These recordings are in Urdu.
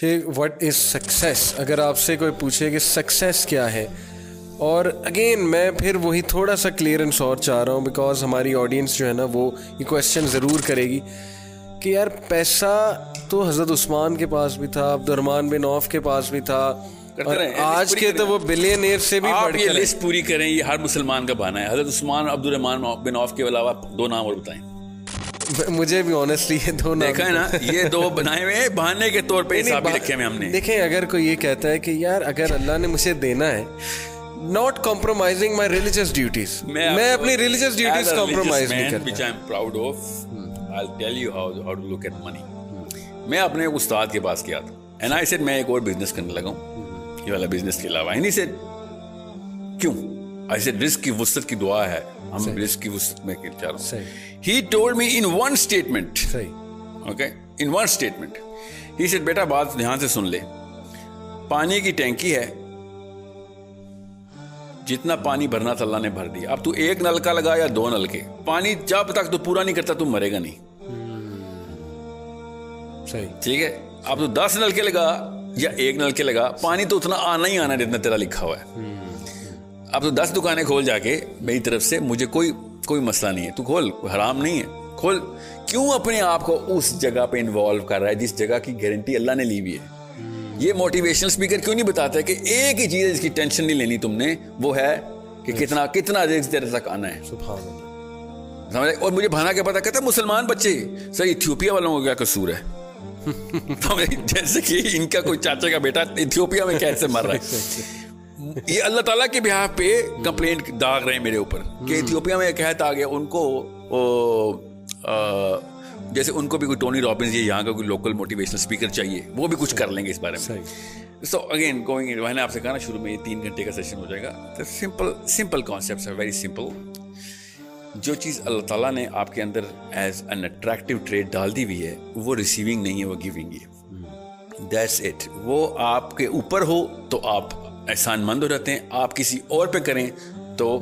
شیخ وٹ از سکسیس اگر آپ سے کوئی پوچھے کہ سکسیس کیا ہے؟ اور اگین میں پھر وہی تھوڑا سا کلیئرنس اور چاہ رہا ہوں بیکاز ہماری آڈینس جو ہے نا وہ یہ کویشچن ضرور کرے گی کہ یار پیسہ تو حضرت عثمان کے پاس بھی تھا عبد الرحمان بن عوف کے پاس بھی تھا۔ آج کے تو وہ بلین سے بھی آپ یہ لسٹ پوری کریں یہ ہر مسلمان کا بہانا ہے۔ حضرت عثمان عبد الرحمان بن عوف کے علاوہ دو نام اور بتائیں۔ مجھے بھی آنےسٹلی یہ دو دیکھا ہے نا یہ دو بنائے ہوئے بہانے کے طور پہ حساب رکھے ہوئے ہم نے۔ دیکھیں اگر کوئی یہ کہتا ہے کہ یار اگر اللہ نے مجھے دینا ہے not compromising my religious duties میں اپنی ریلیجیس ڈیوٹیز کمپرومائز نہیں کرتا۔ which I'm proud of I'll tell you how, how to look at money. میں اپنے استاد کے پاس کیا تھا۔ And I said میں ایک اور بزنس کرنے لگا ہوں۔ یہ والا بزنس کے علاوہ۔ And he said کیوں؟ I said رزق کی وسط کی دعا ہے ہم رزق کی وسط میں چاہ رہا ہوں he told me in one statement. Okay? In one statement. He said بیٹا بات دھیان سے سن لے پانی کی ٹینکی ہے جتنا پانی بھرنا تھا اللہ نے بھر دیا اب تو ایک نلکا لگا یا دو نلکے پانی جب تک تو پورا نہیں کرتا تو مرے گا نہیں ٹھیک ہے اب تو دس نلکے لگا یا ایک نلکے لگا پانی تو اتنا آنا ہی آنا جتنا تیرا لکھا ہوا ہے اب تو دس دکانیں کھول جا کے میری طرف سے مجھے کوئی کوئی مسئلہ نہیں ہے۔ تو کھول حرام نہیں ہے۔ کھول کیوں اپنے آپ کو اس جگہ پہ انوالو کر رہا ہے جس جگہ کی گارنٹی اللہ نے لی ہوئی ہے؟ یہ موٹیویشنل اسپیکر کیوں نہیں بتاتا کہ ایک ہی چیز جس کی ٹینشن نہیں لینی تم نے وہ ہے کہ کتنا کتنا رزق تیرے تک آنا ہے۔ سمجھ اور مجھے بھانا کیا پتا؟ کہتا مسلمان بچے سر ایتھیوپیا والوں کو کیا قصور ہے؟ جیسے کہ ان کا کوئی چاچا کا بیٹا ایتھیوپیا میں کیسے مر رہا ہے؟ یہ اللہ تعالیٰ کے بہار پہ کمپلینٹ داغ رہے ہیں میرے اوپر کہ ایتھیوپیا میں آ گیا ان کو جیسے ان کو بھی کوئی ٹونی رابنس یا یہاں کا کوئی لوکل موٹیویشنل اسپیکر چاہیے وہ بھی کچھ کر لیں گے اس بارے میں۔ سو اگین گوئنگ میں نے آپ سے کہا نا شروع میں یہ تین گھنٹے کا سیشن ہو جائے گا۔ سمپل سمپل کانسیپٹس ہے ویری سمپل جو چیز اللہ تعالیٰ نے آپ کے اندر ایز این اٹریکٹیو ٹریڈ ڈال دی ہوئی ہے وہ ریسیونگ نہیں ہے وہ گیونگ ہے۔ دیٹس اٹ وہ آپ کے اوپر ہو تو آپ احسان مند ہو رہتے ہیں۔ آپ کسی اور پہ کریں تو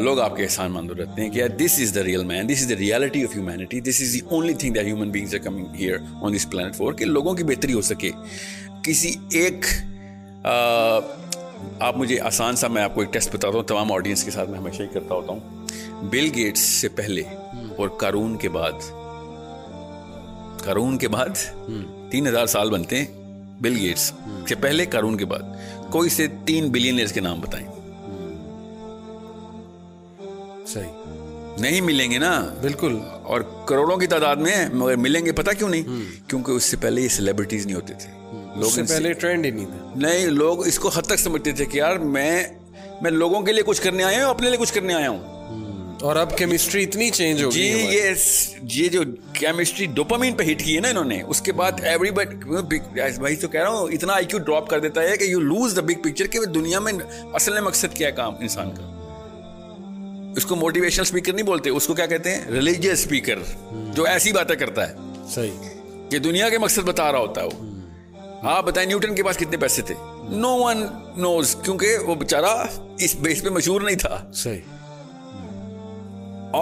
لوگ آپ کے احسان مند رہتے ہیں کہ یار this is the real man this is the reality of humanity this is the only thing that human beings are coming here on this planet for کہ لوگوں کی بہتری ہو سکے۔ کسی ایک آپ مجھے آسان سا میں آپ کو ایک ٹیسٹ بتاتا ہوں تمام آڈینس کے ساتھ میں ہمیشہ ہی کرتا ہوتا ہوں۔ بل گیٹس سے پہلے اور کارون کے بعد۔ کارون کے بعد تین ہزار سال بنتے ہیں۔ بل گیٹس سے پہلے کارون کے بعد۔ کوئی سے تین بلینئرس کے نام بتائیں۔ صحیح۔ نہیں ملیں گے نا۔ بالکل۔ اور کروڑوں کی تعداد میں مگر ملیں گے پتا کیوں نہیں؟ کیونکہ اس سے پہلے یہ سیلیبریٹیز نہیں ہوتے تھے۔ لوگ سے پہلے ٹرینڈ ہی نہیں تھا۔ نہیں لوگ اس کو حد تک سمجھتے تھے کہ یار میں میں لوگوں کے لیے کچھ کرنے آیا ہوں اپنے لیے کچھ کرنے آیا ہوں؟ اور اب کیمسٹری اتنی چینج ہو گئی جی یہ یہ جو کیمسٹری ڈوپامین پہ ہٹ کی ہے نا انہوں نے اس کے بعد ایوری بٹ بھائی تو کہہ رہا ہوں اتنا آئی کیو ڈراپ کر دیتا ہے کہ you lose the big picture کہ دنیا میں اصل مقصد کیا ہے کام انسان کا۔ اس کو موٹیویشنل اسپیکر نہیں بولتے اس کو کیا کہتے ہیں؟ ریلیجیس اسپیکر جو ایسی باتیں کرتا ہے۔ صحیح۔ کہ دنیا کے مقصد بتا رہا ہوتا ہے وہ۔ ہاں بتائیں نیوٹن کے پاس کتنے پیسے تھے؟ نو ون نوز کیونکہ وہ بےچارا اس بیس پہ مشہور نہیں تھا۔ صحیح۔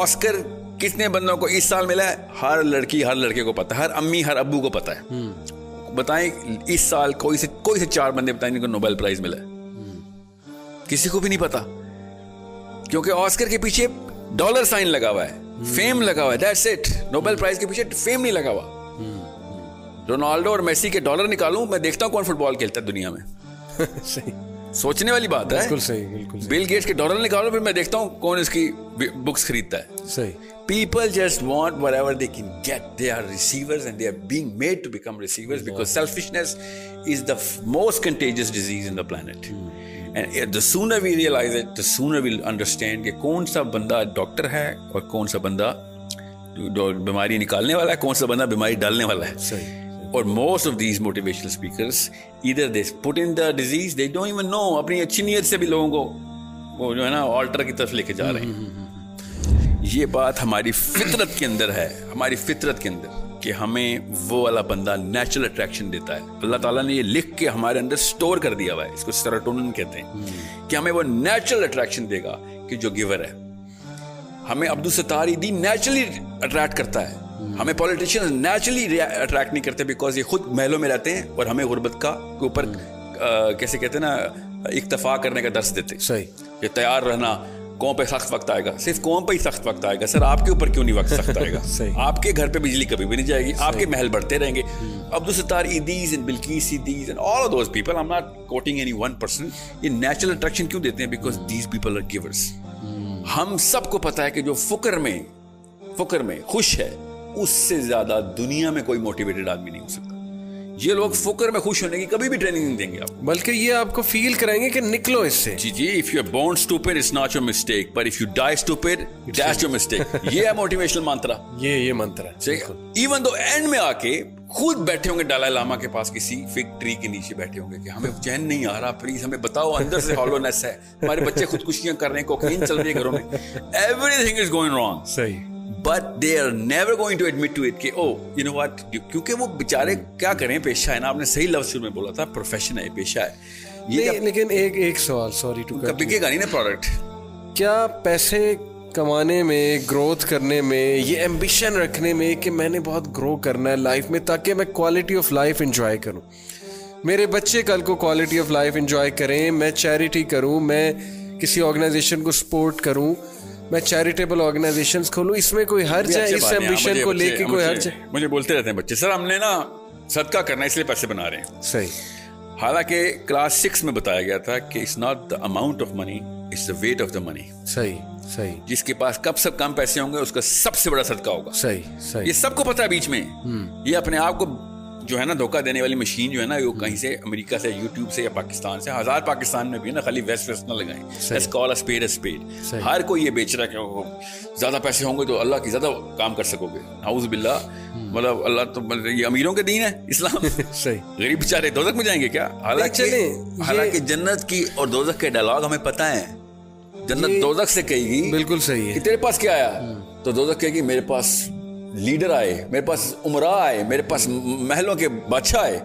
آسکر کتنے بندوں کو اس سال ملا ہے؟ ہر لڑکی ہر لڑکے کو پتا ہے ہر امی ہر ابو کو پتا ہے۔ بتائیں اس سال کوئی سے کوئی سے چار بندے بتائیں جن کو نوبل پرائز ملا ہے؟ کسی کو بھی نہیں پتا۔ کیونکہ آسکر کے پیچھے ڈالر سائن لگا ہوا ہے فیم لگا ہوا ہے دیٹس اٹ نوبل پرائز کے پیچھے فیم نہیں لگا ہوا۔ رونالڈو اور میسی کے ڈالر نکالوں میں دیکھتا ہوں کون فٹ بال کھیلتا ہے دنیا میں۔ سوچنے والی بات ہے۔ بالکل صحیح بالکل بل گیٹس کے ڈالر نکالو پھر میں دیکھتا ہوں کون اس کی بکس خریدتا ہے۔ صحیح۔ People just want whatever they can get they are receivers and they are being made to become receivers because selfishness is the most contagious disease in the planet the sooner we realize it the sooner we'll understand کہ کون سا بندہ ڈاکٹر ہے اور کون سا بندہ بیماری نکالنے والا ہے کون سا بندہ بیماری ڈالنے والا ہے صحیح اور most of these motivational speakers ادھر they put in the disease they don't even know اپنی اچھی نیت سے بھی لوگوں کو وہ جو ہے نا آلٹر کی طرف لے کے جا رہے ہیں یہ بات ہماری فطرت کے اندر ہے ہماری فطرت کے اندر کہ ہمیں وہ والا بندہ نیچرل اٹریکشن دیتا ہے اللہ تعالیٰ نے یہ لکھ کے ہمارے اندر اسٹور کر دیا ہوا ہے اس کو سیروٹونن کہتے ہیں کہ ہمیں وہ نیچرل اٹریکشن دے گا کہ جو گیور ہے ہمیں عبد الستار دی نیچرلی اٹریکٹ کرتا ہے ہمیں پولیٹیشین نیچرلی اٹریکٹ نہیں کرتے بیکاز یہ خود محلوں میں رہتے ہیں اور ہمیں غربت کا کے اوپر کیسے کہتے ہیں نا اکتفا کرنے کا درس دیتے۔ صحیح۔ کہ تیار رہنا قوم پہ سخت وقت آئے گا۔ صرف قوم پہ ہی سخت وقت آئے گا۔ سر آپ کے اوپر کیوں نہیں وقت سخت آئے گا۔ آپ کے گھر پہ بجلی کبھی بھی نہیں جائے گی۔ آپ کے محل بڑھتے رہیں گے۔ Abdul Sattar Edhi's and Bilquis Edhi's and all those people I'm not quoting any one person یہ نیچرل اٹریکشن کیوں دیتے ہیں؟ Because these people are givers ہم سب کو پتا ہے کہ جو فکر میں فکر میں خوش ہے اس سے زیادہ دنیا میں کوئی موٹیویٹڈ آدمی نہیں ہو سکتا۔ یہ لوگ فکر میں خوش ہونے کی کبھی بھی ٹریننگ نہیں دیں گے آپ کو۔ بلکہ یہ آپ کو فیل کرائیں گے کہ نکلو اس سے۔ جی جی if you are born stupid it's not your mistake but if you die stupid that's your mistake یہ ہے موٹیویشنل منترا یہ یہ منتر ہے۔ ایون دو اینڈ میں آ کے خود بیٹھے ہوں گے ڈالا لاما کے پاس کسی فگ ٹری کے نیچے بیٹھے ہوں گے کہ ہمیں چین نہیں آ رہا پلیز ہمیں بتاؤ اندر سے ہالونیس ہے۔ ہمارے بچے خودکشیاں کر رہے ہیں کوکین چل رہی ہے گھروں میں۔ Everything is going wrong صحیح۔ But they are never going to admit to it کہ او یو نو واٹ کیونکہ وہ بیچارے کیا کریں پیشہ ہے نا آپ نے صحیح لفظ شروع میں بولا تھا پروفیشن ہے پیشہ ہے یہ لیکن ایک ایک سوال سوری ٹو بکے گا نہیں نا پروڈکٹ کیا پیسے کمانے میں گروتھ کرنے میں یہ ایمبیشن رکھنے میں کہ میں نے بہت گرو کرنا ہے لائف میں تاکہ میں کوالٹی آف لائف انجوائے کروں میرے بچے کل کو کوالٹی آف لائف انجوائے کریں میں چیریٹی کروں میں کسی آرگنائزیشن کو سپورٹ کروں میں چیریٹیبل آرگنائزیشن کھولوں اس میں کوئی حرج ہے؟ اس ایمبیشن کو لے کے کوئی حرج ہے؟ مجھے بولتے رہتے ہیں بچے سر ہم نے نا صدقہ کرنا اس لیے پیسے بنا رہے ہیں۔ صحیح۔ حالانکہ کلاس سکس میں بتایا گیا تھا کہ it's not the amount of money it's the weight of the money صحیح صحیح۔ جس کے پاس کب سب کم پیسے ہوں گے اس کا سب سے بڑا صدقہ ہوگا۔ صحیح یہ صحیح سب کو پتا ہے بیچ میں۔ یہ اپنے آپ کو جو ہے نا دھوکہ دینے والی مشین جو ہے نا وہ کہیں سے امریکہ سے یوٹیوب سے یا پاکستان سے ہزار پاکستان میں بھی ہے نا خالی ویسٹ ویسٹ نہ لگائیں۔ Let's call a spade a spade. ہر کوئی یہ بیچ رہا ہے کہ زیادہ پیسے ہوں گے تو اللہ کی زیادہ کام کر سکو گے۔ نعوذ باللہ۔ مطلب اللہ تو مطلب یہ امیروں کے دین ہے اسلام۔ صحیح۔ غریب بیچارے دوزخ میں جائیں گے کیا؟ حالانکہ حالانکہ جنت کی اور دوزخ کے ڈائلاگ ہمیں پتہ ہے جنت دوزخ سے کہے گی بالکل صحیح ہے۔ تیرے پاس کیا آیا؟ تو دوزخ کہے گی میرے پاس لیڈر آئے میرے پاس عمرہ آئے میرے پاس محلوں کے بادشاہ آئے۔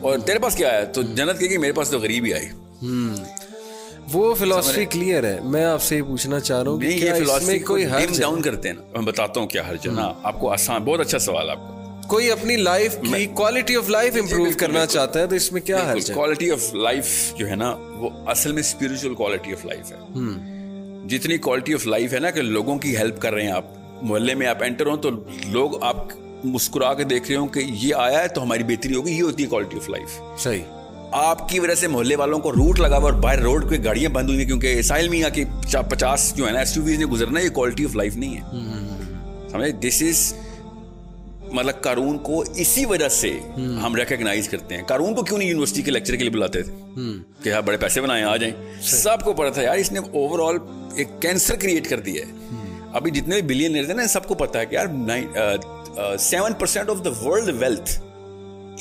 اور تیرے پاس کیا آیا تو جنت کہے گی میرے پاس تو غریب ہی آئے وہ فلاسفی کلیئر ہے۔ میں آپ سے یہ پوچھنا چاہ رہا ہوں کہ یہ فلاسفی کوئی ہے؟ ڈاؤن کرتے ہیں۔ میں بتاتا ہوں کیا حرج ہے۔ نا آپ کو آسان بہت اچھا سوال آپ کا کوئی اپنی لائف کی کوالٹی آف لائف امپروو کرنا چاہتا ہے تو اس میں کیا حرج ہے؟ کوالٹی آف لائف جو ہے نا وہ اصل میں اسپرچل کوالٹی آف لائف ہے۔ جتنی کوالٹی آف لائف ہے نا کہ لوگوں کی ہیلپ کر رہے ہیں آپ۔ محلے میں آپ انٹر ہوں تو لوگ آپ مسکرا کے دیکھ رہے ہوں کہ یہ آیا ہے تو ہماری بہتری ہوگی یہ ہوتی ہے کوالٹی آف لائف صحیح۔ آپ کی وجہ سے محلے والوں کو روٹ لگا ہوا اور باہر روڈ پہ گاڑیاں بند ہوئی ہیں کیونکہ ساحل میاں کی پچاس جو ہے نا ایس یو ویز نے گزرنا یہ کوالٹی آف لائف نہیں ہے۔ سمجھے؟ دس از مطلب قارون کو اسی وجہ سے ہم۔ ریکگنائز کرتے ہیں۔ قارون کو کیوں نہیں یونیورسٹی کے لیکچر کے لیے بلاتے تھے؟ کہ یار بڑے پیسے بنائے آ جائیں۔ سب کو پتا تھا۔ یار اس نے اوور آل ایک کینسر کریٹ کر دیا ہے۔ ابھی جتنے بھی بلین ہیں نا سب کو پتا ہے کہ یار seven percent of the world wealth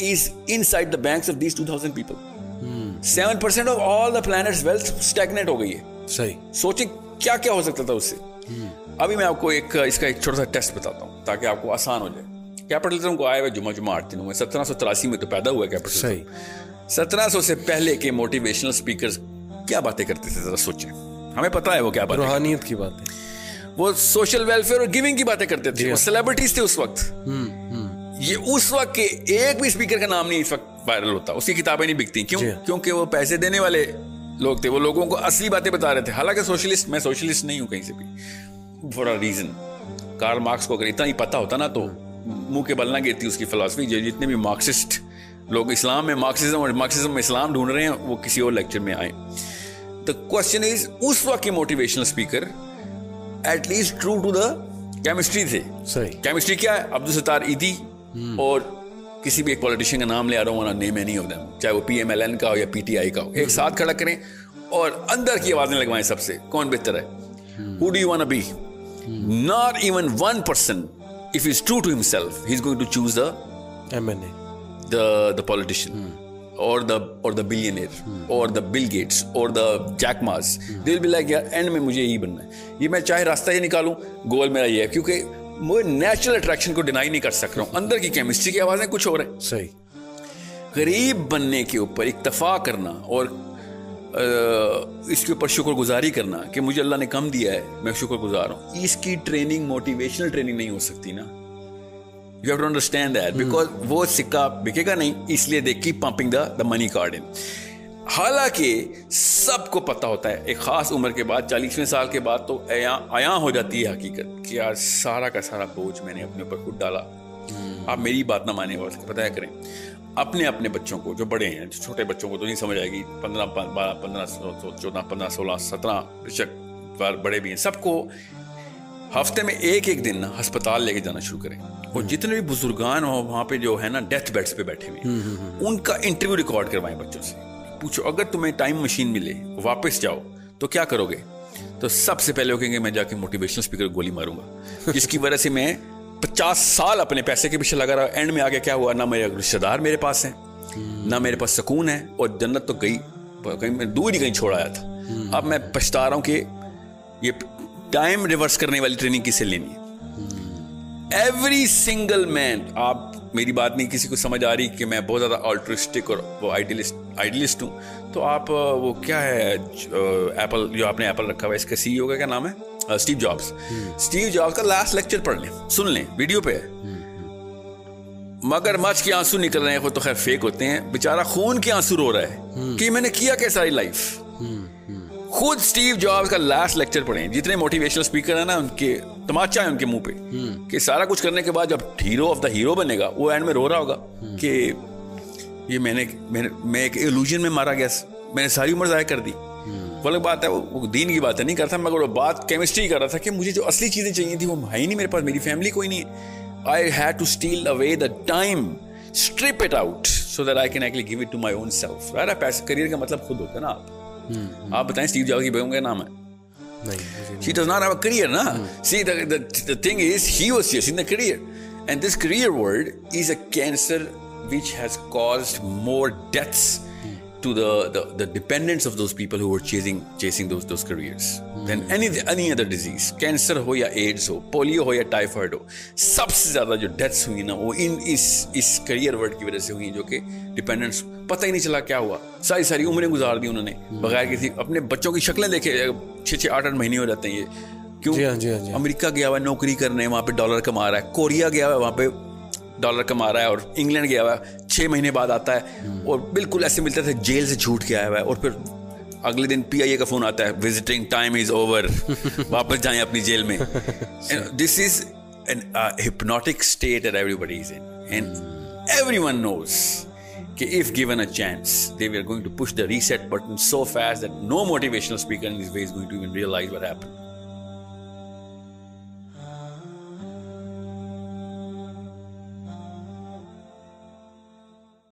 is inside the banks of these 2000 people. Seven percent of all the planet wealth stagnate ہو گئی ہے۔ صحیح۔ سوچیں کیا کیا ہو سکتا تھا اس سے۔ ابھی میں آپ کو ایک اس کا ایک چھوٹا سا ٹیسٹ بتاتا ہوں تاکہ آپ کو آسان ہو جائے۔ کیپٹلزم کو آئے ہوئے جمعہ جمعہ آٹھ دنوں میں سترہ سو تراسی میں تو پیدا ہوا صحیح۔ سترہ سو سے پہلے کے موٹیویشنل اسپیکر کیا باتیں کرتے تھے؟ ذرا سوچیں۔ ہمیں پتا ہے وہ کیا بات روحانیت کی بات ہے وہ سوشل ویلفیئر اور گیونگ کی باتیں کرتے تھے وہ سیلیبریٹیز تھے اس وقت۔ یہ اس وقت کے ایک بھی اسپیکر کا نام نہیں اس وقت وائرل ہوتا اس کی کتابیں نہیں بکتی۔ کیوں؟ کیونکہ وہ پیسے دینے والے لوگ تھے وہ لوگوں کو اصلی باتیں بتا رہے تھے۔ حالانکہ سوشلسٹ میں سوشلسٹ نہیں ہوں کہیں سے بھی۔ For a reason Karl Marx کو اگر اتنا ہی پتا ہوتا نا تو منہ کے بل نہ گرتی اس کی فلاسفی جو جتنے بھی مارکسسٹ لوگ اسلام میں مارکسزم اور مارکسزم میں اسلام ڈھونڈ رہے ہیں وہ کسی اور لیکچر میں آئیں دا کوشچن از اس وقت کے motivational speaker at least true to the chemistry تھے صحیح کیمسٹری کیا ہے عبدالستار ایدی اور کسی بھی ایک پولیٹیشین کا نام لے آ رہا ہوں نیم اینی آف دم چاہے وہ پی ایم ایل این کا ہو یا پی ٹی آئی کا ہو ایک ساتھ کھڑا کریں اور اندر کی آوازیں لگوائیں سب سے کون بہتر ہے who do you want be not even one person if is true to himself he is going to choose the M N A the the politician or the or the billionaire or the bill gates or the jack ma's. They will be like یار اینڈ میں مجھے یہی بننا ہے۔ یہ میں چاہے راستہ یہ نکالوں گول میرا یہ ہے کیونکہ میں نیچرل اٹریکشن کو ڈینائی نہیں کر سک رہا ہوں۔ اندر کی کیمسٹری کی آوازیں کچھ اور ہیں۔ صحیح۔ غریب بننے کے اوپر اکتفا کرنا اور اس کے اوپر شکر گزاری کرنا کہ مجھے اللہ نے کم دیا ہے میں شکر گزار ہوں۔ اس کی ٹریننگ موٹیویشنل ٹریننگ نہیں ہو سکتی نا۔ You have to understand that because وہ سکہ بکے گا نہیں اس لیے دے کی pumping the the money card in حالانکہ سب کو پتا ہوتا ہے ایک خاص عمر کے بعد چالیسویں سال کے بعد تو عیاں ہو جاتی ہے حقیقت کہ یار سارا کا سارا بوجھ میں نے اپنے اوپر خود ڈالا آپ میری بات نہ مانے اور بتایا کریں اپنے اپنے بچوں کو جو بڑے ہیں جو چھوٹے بچوں کو تو نہیں سمجھ آئے گی پندرہ بارہ پندرہ چودہ پندرہ سولہ سترہ بشک بڑے بھی ہیں سب کو ہفتے میں ایک ایک دن ہسپتال لے کے جانا شروع کریں اور جتنے بھی بزرگان ہو وہاں پہ جو ہے نا ڈیتھ بیڈس پہ بیٹھے ہوئے ان کا انٹرویو ریکارڈ کروائیں بچوں سے۔ پوچھو اگر تمہیں ٹائم مشین ملے واپس جاؤ تو کیا کرو گے؟ تو سب سے پہلے وہ کہیں گے میں جا کے موٹیویشنل اسپیکر گولی ماروں گا۔ جس کی وجہ سے میں پچاس سال اپنے پیسے کے پیچھے لگا رہا اینڈ میں آگے کیا ہوا؟ نہ میرے رشتے دار میرے پاس ہیں نہ میرے پاس سکون ہے۔ اور جنت تو گئی کہیں میں دور ہی کہیں چھوڑ آیا تھا۔ اب میں پچھتا رہا ہوں کہ یہ ٹائم ریورس کرنے والی ٹریننگ کسے لینی ہے؟ ایوری سنگل مین آپ میری بات نہیں کسی کو سمجھ آ رہی کہ میں بہت زیادہ آلٹرسٹک اور وہ آئیڈیلسٹ آئیڈیلسٹ ہوں. تو آپ وہ کیا ہے ایپل جو آپ نے ایپل رکھا ہوا ہے اس کا سی ای او کا کیا نام ہے؟ اسٹیو جابس اسٹیو جابس کا لاسٹ لیکچر پڑھ لیں سن لیں ویڈیو پہ مگر مچ کے آنسو نکل رہے ہیں وہ تو خیر فیک ہوتے ہیں۔ بےچارا خون کے آنسو رو رہا ہے۔ کہ میں نے کیا کیا ساری لائف خود اسٹیو جابس کا لاسٹ لیکچر پڑھیں۔ جتنے موٹیویشنل اسپیکر ہیں نا ان کے تماچا ہے ان کے منہ پہ کہ سارا کچھ کرنے کے بعد جب ہیرو آف دا ہیرو بنے گا وہ اینڈ میں رو رہا ہوگا کہ یہ میں نے میں ایک ایلوژن میں مارا گیا۔ میں نے ساری عمر ضائع کر دی۔ الگ بات ہے وہ دین کی بات ہے نہیں کرتا مگر وہ بات کیمسٹری کر رہا تھا کہ مجھے جو اصلی چیزیں چاہیے تھی وہ ہے ہی نہیں میرے پاس میری فیملی کوئی نہیں I had to steal away the time strip it out so that I can actually give it to my own self پیسے کریئر کا مطلب خود ہوتا ہے نا آپ۔ آپ بتائیں اسٹیو جاب کی بیگم کا نام ہے۔ She does not have a career, na? Mm. See, the, the, the thing is, he was just in the career. And this career word is a cancer which has caused more deaths to the, the, the dependence of those people who were chasing chasing those those careers than any any other disease cancer ہو یا ایڈس ہو پولیو ہو یا ٹائیفائڈ ہو سب سے زیادہ جو ڈیتھس ہوئی نا وہ ان اس اس کریئر ورڈ کی وجہ سے ہوئی جو کہ ڈپینڈنس پتہ ہی نہیں چلا کیا ہوا ساری ساری عمریں گزار دی انہوں نے بغیر کسی اپنے بچوں کی شکلیں دیکھے چھ چھ آٹھ آٹھ مہینے ہو جاتے ہیں یہ کیوں امریکہ گیا ہوا ہے نوکری کرنے وہاں پہ ڈالر کما رہا ہے کوریا گیا ہوا ہے وہاں پہ ڈالر کما رہا ہے اور انگلینڈ گیا ہوا ہے چھ مہینے بعد آتا ہے اور بالکل ایسے ملتا تھا جیل سے جھوٹ کے آیا ہوا ہے اور پھر اگلے دن پی آئی اے کا فون آتا ہے وزٹنگ ٹائم از اوور واپس جائیں اپنی جیل میں۔ This is hypnotic state at everybody is and everyone knows کہ if given a chance they we are going to push the reset button so fast that no motivational speaker in this way is going to realize what happen